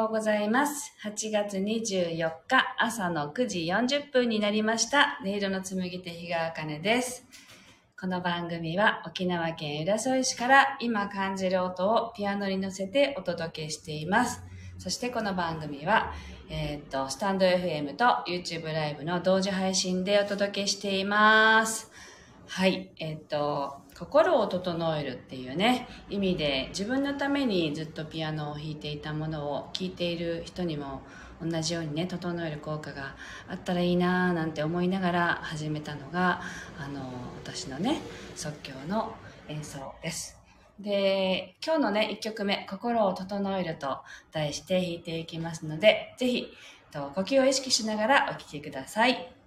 おはようございます。8月24日朝の9時40分になりました。音色の紡手日川茜です。この番組は沖縄県浦添市から今感じる音をピアノに乗せてお届けしています。そしてこの番組は、えーっと、スタンド FM と YouTube ライブの同時配信でお届けしています。はい、えーっと、心を整えるっていうね、意味で自分のためにずっとピアノを弾いていたものを聴いている人にも同じようにね、整える効果があったらいいなぁなんて思いながら始めたのが、あの、私のね、即興の演奏です。で、今日のね、1曲目、心を整えると題して弾いていきますので、ぜひ、と呼吸を意識しながらお聴きくださ。い。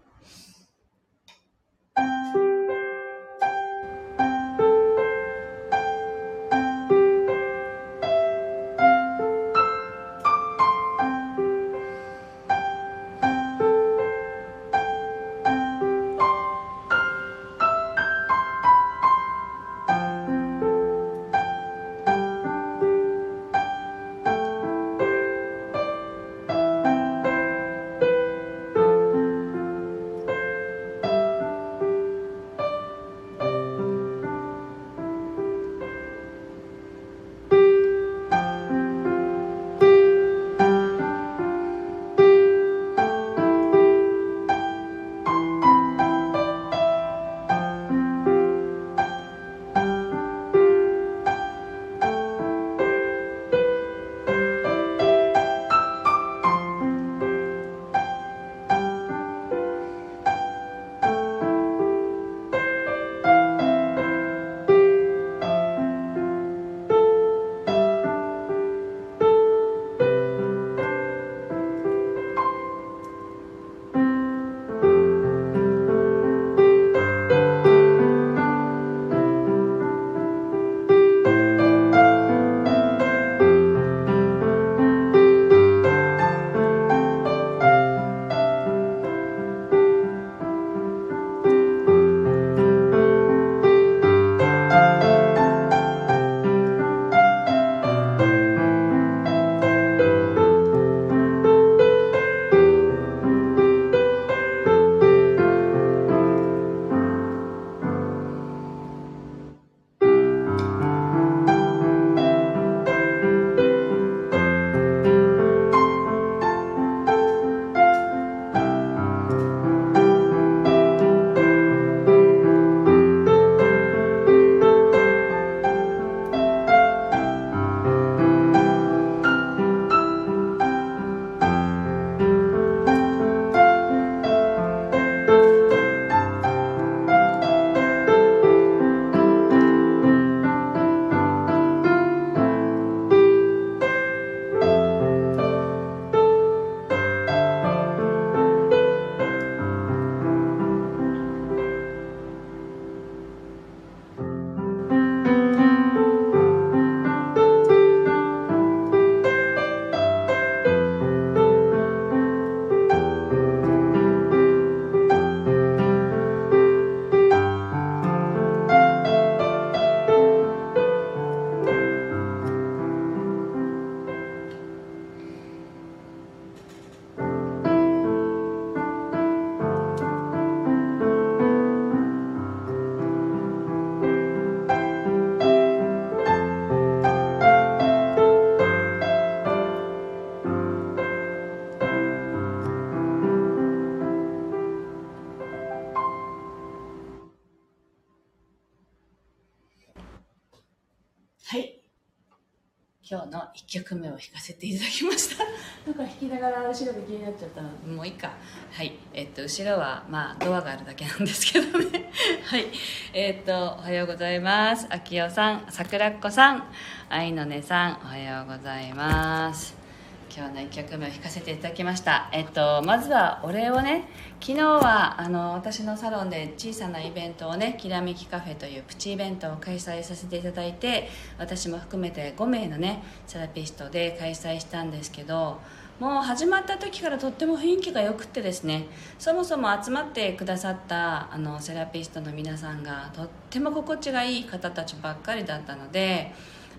今日の1曲目を弾かせていただきました。なんか弾きながら後ろで気になっちゃったので、もういいか。はい。えっと、後ろは、まあ、ドアがあるだけなんですけどね。はい。えっと、おはようございます。あきおさん、さくらっこさん、あいのねさん、おはようございます。今日の1曲目を弾かせていただきました。えっと、まずはお礼をね、昨日はあの私のサロンで小さなイベントをね、きらめきカフェというプチイベントを開催させていただいて、私も含めて5名のね、セラピストで開催したんですけど、もう始まった時からとっても雰囲気が良くってですねそもそも集まってくださったあのセラピストの皆さんがとっても心地がいい方たちばっかりだったので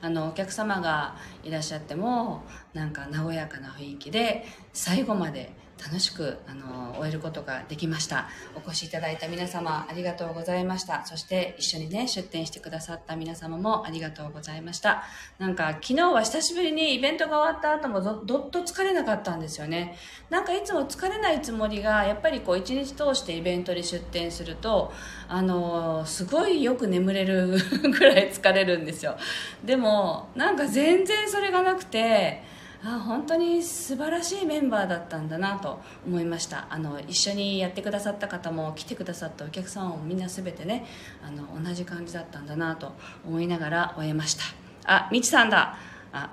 あのお客様がいらっしゃってもなんか和やかな雰囲気で最後まで楽しくあの終えることができました。お越しいただいた皆様ありがとうございました。そして一緒にね出店してくださった皆様もありがとうございました。なんか昨日は久しぶりにイベントが終わった後もどっと疲れなかったんですよね。なんかいつも疲れないつもりがやっぱりこう一日通してイベントに出店するとあのすごいよく眠れる ぐらい疲れるんですよ。でもなんか全然それがなくてあ本当に素晴らしいメンバーだったんだなと思いました。あの一緒にやってくださった方も来てくださったお客さんもみんな全てねあの同じ感じだったんだなと思いながら終えました。あみちさんだ。あ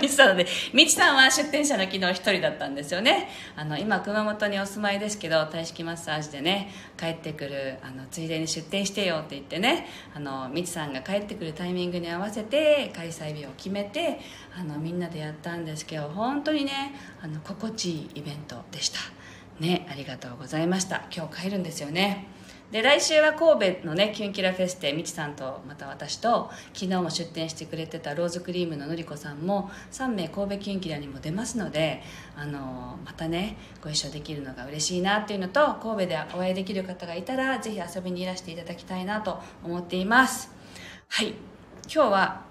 みちさんで、みちさんは出店者の昨日一人だったんですよね。あの、今熊本にお住まいですけど、体式マッサージでね、帰ってくる、あの、ついでに出店してよって言ってね、あの、みちさんが帰ってくるタイミングに合わせて、開催日を決めて、あの、みんなでやったんですけど、本当にね、あの、心地いいイベントでした。ね、ありがとうございました。今日帰るんですよね。で来週は神戸のねキュンキラフェスでみちさんとまた私と昨日も出店してくれてたローズクリームののりこさんも3名神戸キュンキラにも出ますのであのまたねご一緒できるのが嬉しいなっていうのと神戸でお会いできる方がいたらぜひ遊びにいらしていただきたいなと思っています。はい。今日は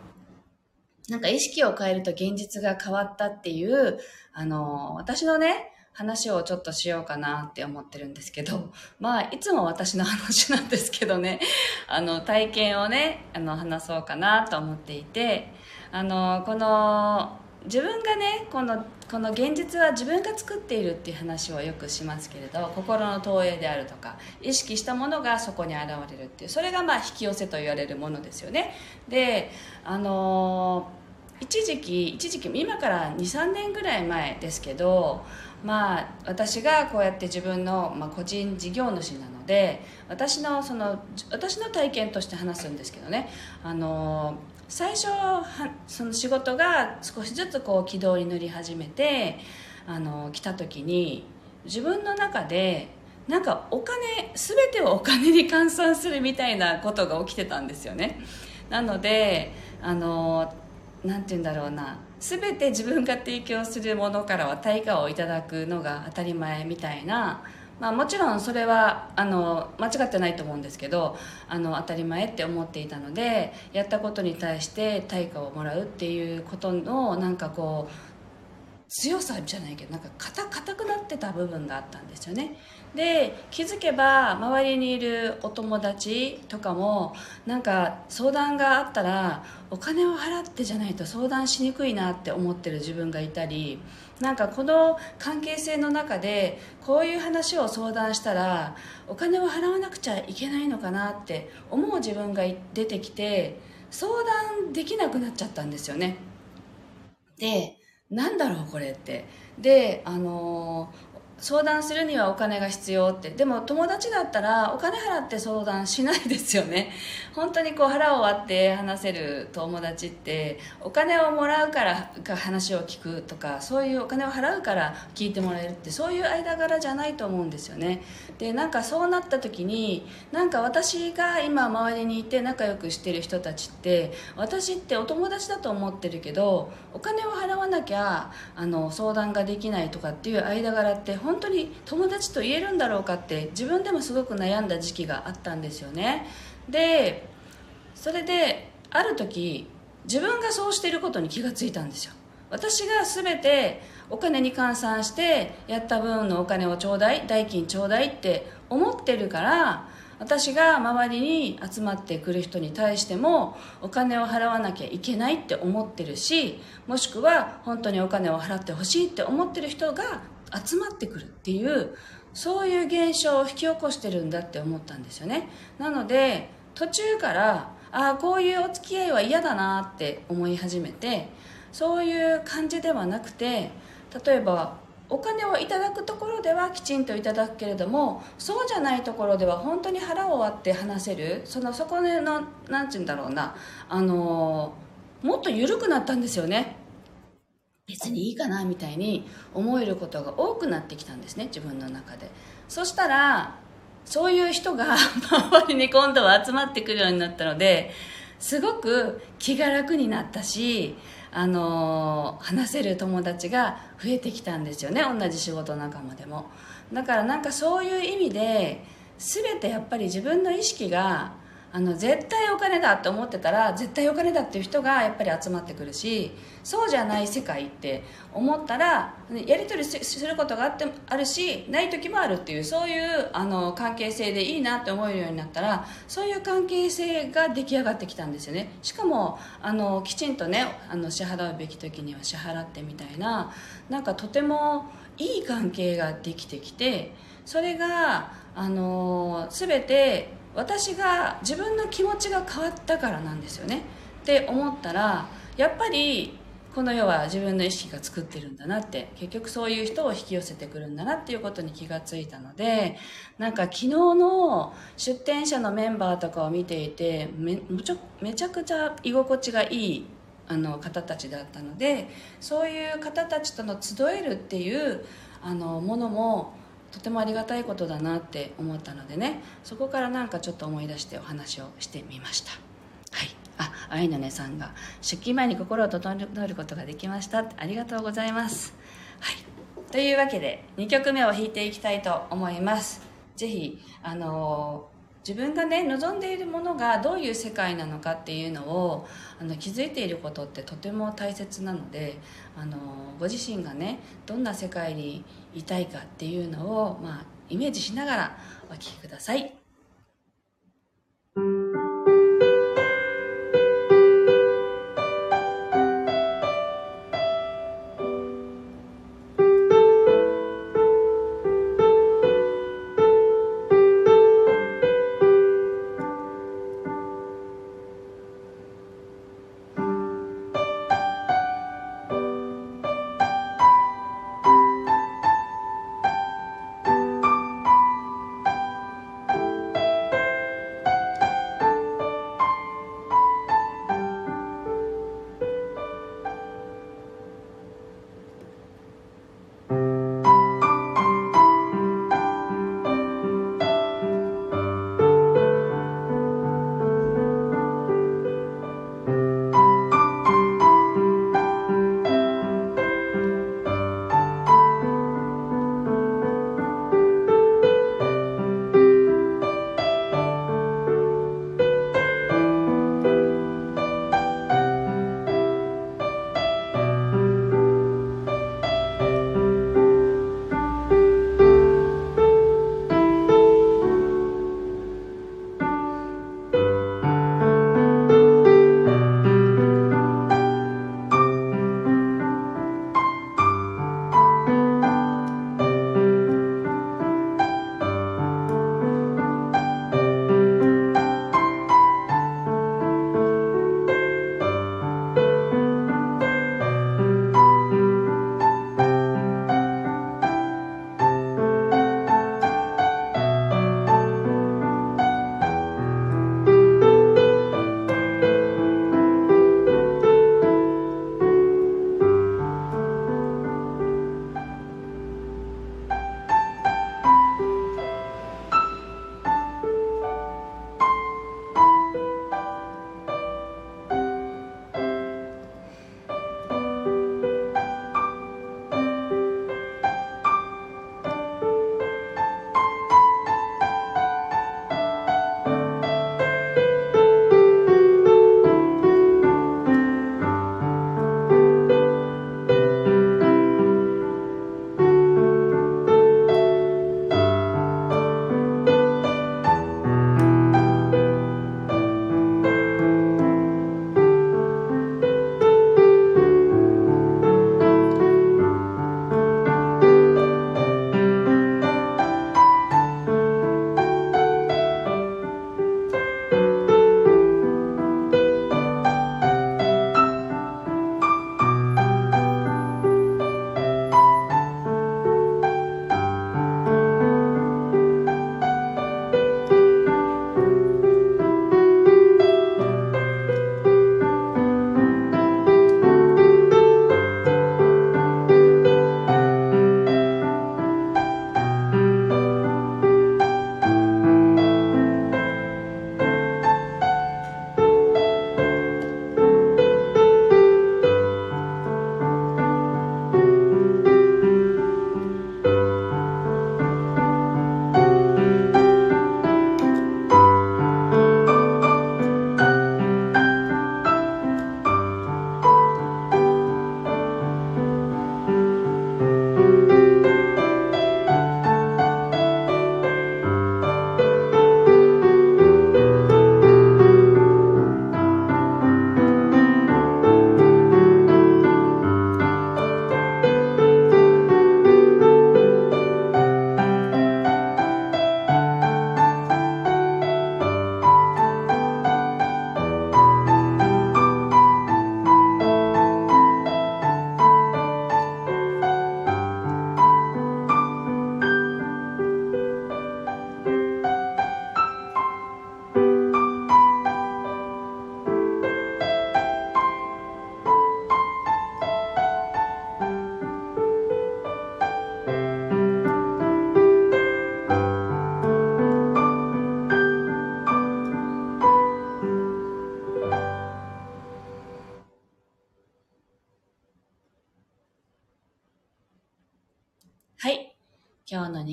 なんか意識を変えると現実が変わったっていうあの私のね話をちょっとしようかなって思ってるんですけど、まあ、いつも私の話なんですけどね、あの、体験をね、あの、話そうかなと思っていて、あの、この、自分がね、この、この現実は自分が作っているっていう話をよくしますけれど、心の投影であるとか、意識したものがそこに現れるっていう、それがまあ引き寄せと言われるものですよね。で、あの一時期一時期今から23年ぐらい前ですけどまあ、私がこうやって自分の、まあ、個人事業主なので私のその私の体験として話すんですけどね。あの最初はその仕事が少しずつこう軌道に乗り始めてあの来た時に自分の中でなんかお金全てをお金に換算するみたいなことが起きてたんですよね。なのであの何て言うんだろうな。全て自分が提供するものからは対価をいただくのが当たり前みたいな、まあ、もちろんそれはあの間違ってないと思うんですけどあの当たり前って思っていたのでやったことに対して対価をもらうっていうことのなんかこう強さじゃないけどなんか硬くなってた部分があったんですよね。で気づけば周りにいるお友達とかもなんか相談があったらお金を払ってじゃないと相談しにくいなって思ってる自分がいたりなんかこの関係性の中でこういう話を相談したらお金を払わなくちゃいけないのかなって思う自分が出てきて相談できなくなっちゃったんですよね。でなんだろうこれって。であの相談するにはお金が必要って。でも友達だったらお金払って相談しないですよね。本当にこう腹を割って話せる友達ってお金をもらうから話を聞くとかそういうお金を払うから聞いてもらえるってそういう間柄じゃないと思うんですよね。でなんかそうなった時になんか私が今周りにいて仲良くしてる人たちって私ってお友達だと思ってるけどお金を払わなきゃあの相談ができないとかっていう間柄って本本当に友達と言えるんだろうかって自分でもすごく悩んだ時期があったんですよね。でそれである時自分がそうしていることに気がついたんですよ。私が全てお金に換算してやった分のお金をちょうだい代金ちょうだいって思ってるから私が周りに集まってくる人に対してもお金を払わなきゃいけないって思ってるしもしくは本当にお金を払ってほしいって思ってる人が集まってくるっていうそういう現象を引き起こしてるんだって思ったんですよね。なので途中からああこういうお付き合いは嫌だなって思い始めてそういう感じではなくて例えばお金をいただくところではきちんといただくけれどもそうじゃないところでは本当に腹を割って話せるそのそこの何て言うんだろうなあのもっと緩くなったんですよね。別にいいかなみたいに思えることが多くなってきたんですね自分の中で。そしたらそういう人が 周りに今度は集まってくるようになったのですごく気が楽になったしあの話せる友達が増えてきたんですよね同じ仕事仲間でも。だからなんかそういう意味で全てやっぱり自分の意識があの絶対お金だって思ってたら絶対お金だっていう人がやっぱり集まってくるしそうじゃない世界って思ったらやり取りすることがあってあるしない時もあるっていうそういうあの関係性でいいなって思えるようになったらそういう関係性が出来上がってきたんですよね。しかもあのきちんとねあの支払うべき時には支払ってみたいななんかとてもいい関係ができてきてそれがあの全て私が自分の気持ちが変わったからなんですよね。って思ったらやっぱりこの世は自分の意識が作ってるんだなって結局そういう人を引き寄せてくるんだなっていうことに気がついたのでなんか昨日の出店者のメンバーとかを見ていてめちゃくちゃ居心地がいいあの方たちだったのでそういう方たちとの集えるっていうあのものもとてもありがたいことだなって思ったのでね。そこからなんかちょっと思い出してお話をしてみました。はい。あ愛のねさんが出勤前に心を整えることができましたありがとうございます。はい。というわけで2曲目を弾いていきたいと思います。是非あの自分がね望んでいるものがどういう世界なのかっていうのをあの気づいていることってとても大切なのであのご自身がねどんな世界にいたいかっていうのを、まあ、イメージしながらお聴きください。はい。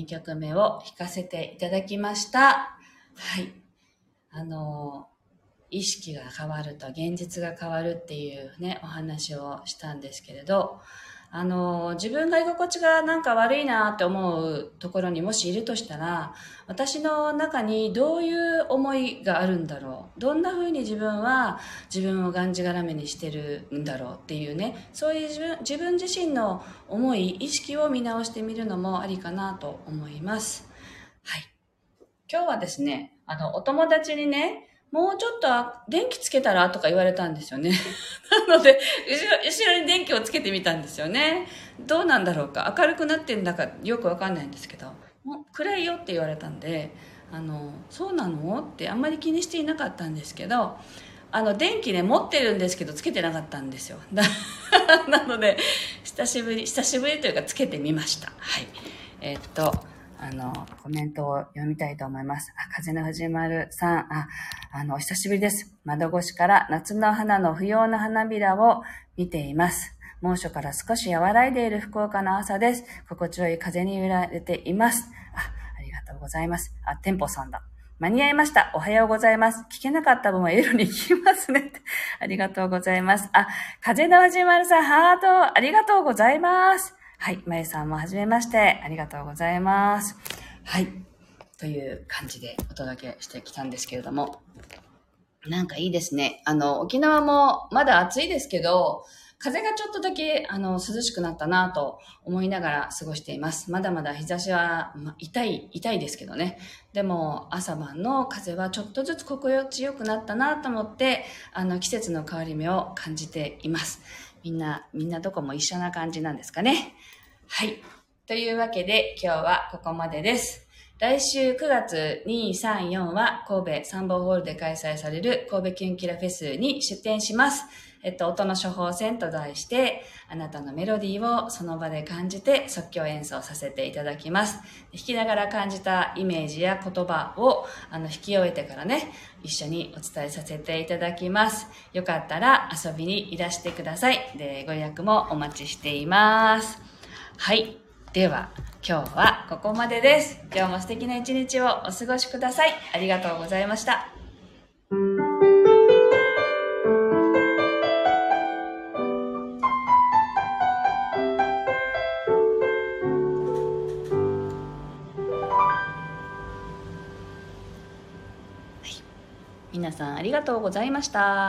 2曲目を弾かせていただきました。はい。あの、意識が変わると現実が変わるっていうね、お話をしたんですけれど、あの、自分が居心地がなんか悪いなって思うところにもしいるとしたら、私の中にどういう思いがあるんだろう？どんな風に自分は自分をがんじがらめにしてるんだろうっていうね、そういう自分自分自身の思い、意識を見直してみるのもありかなと思います。はい。今日はですね、あの、お友達にね、もうちょっと電気つけたらとか言われたんですよね。なので後ろ、後ろに電気をつけてみたんですよね。どうなんだろうか。明るくなってんだかよくわかんないんですけど、もう暗いよって言われたんで、あの、そうなのってあんまり気にしていなかったんですけど、あの、電気ね、持ってるんですけど、つけてなかったんですよ。なので、久しぶり、久しぶりというか、つけてみました。はい。えー、っと、あの、コメントを読みたいと思います。あ、風の藤丸さん、あ、あの、お久しぶりです。窓越しから夏の花の不要な花びらを見ています。猛暑から少し和らいでいる福岡の朝です。心地よい風に揺られています。あ、ありがとうございます。あ、店舗さんだ。間に合いました。おはようございます。聞けなかった分はエロに聞きますね。ありがとうございます。あ、風の藤丸さん、ハート、ありがとうございます。はい。まゆさんもはじめまして。ありがとうございます。はい。という感じでお届けしてきたんですけれども。なんかいいですね。あの、沖縄もまだ暑いですけど、風がちょっとだけ、あの、涼しくなったなと思いながら過ごしています。まだまだ日差しは、ま痛い、痛いですけどね。でも、朝晩の風はちょっとずつ心地よくなったなと思って、あの、季節の変わり目を感じています。みんな、みんなどこも一緒な感じなんですかね。はい。というわけで今日はここまでです。来週9月2、3、4は神戸サンボホールで開催される神戸キュンキラフェスに出展します。えっと、音の処方箋と題して、あなたのメロディーをその場で感じて即興演奏させていただきます。弾きながら感じたイメージや言葉をあの弾き終えてからね、一緒にお伝えさせていただきます。よかったら遊びにいらしてください。で、ご予約もお待ちしています。はい。では、今日はここまでです。今日も素敵な一日をお過ごしください。ありがとうございました。皆さんありがとうございました。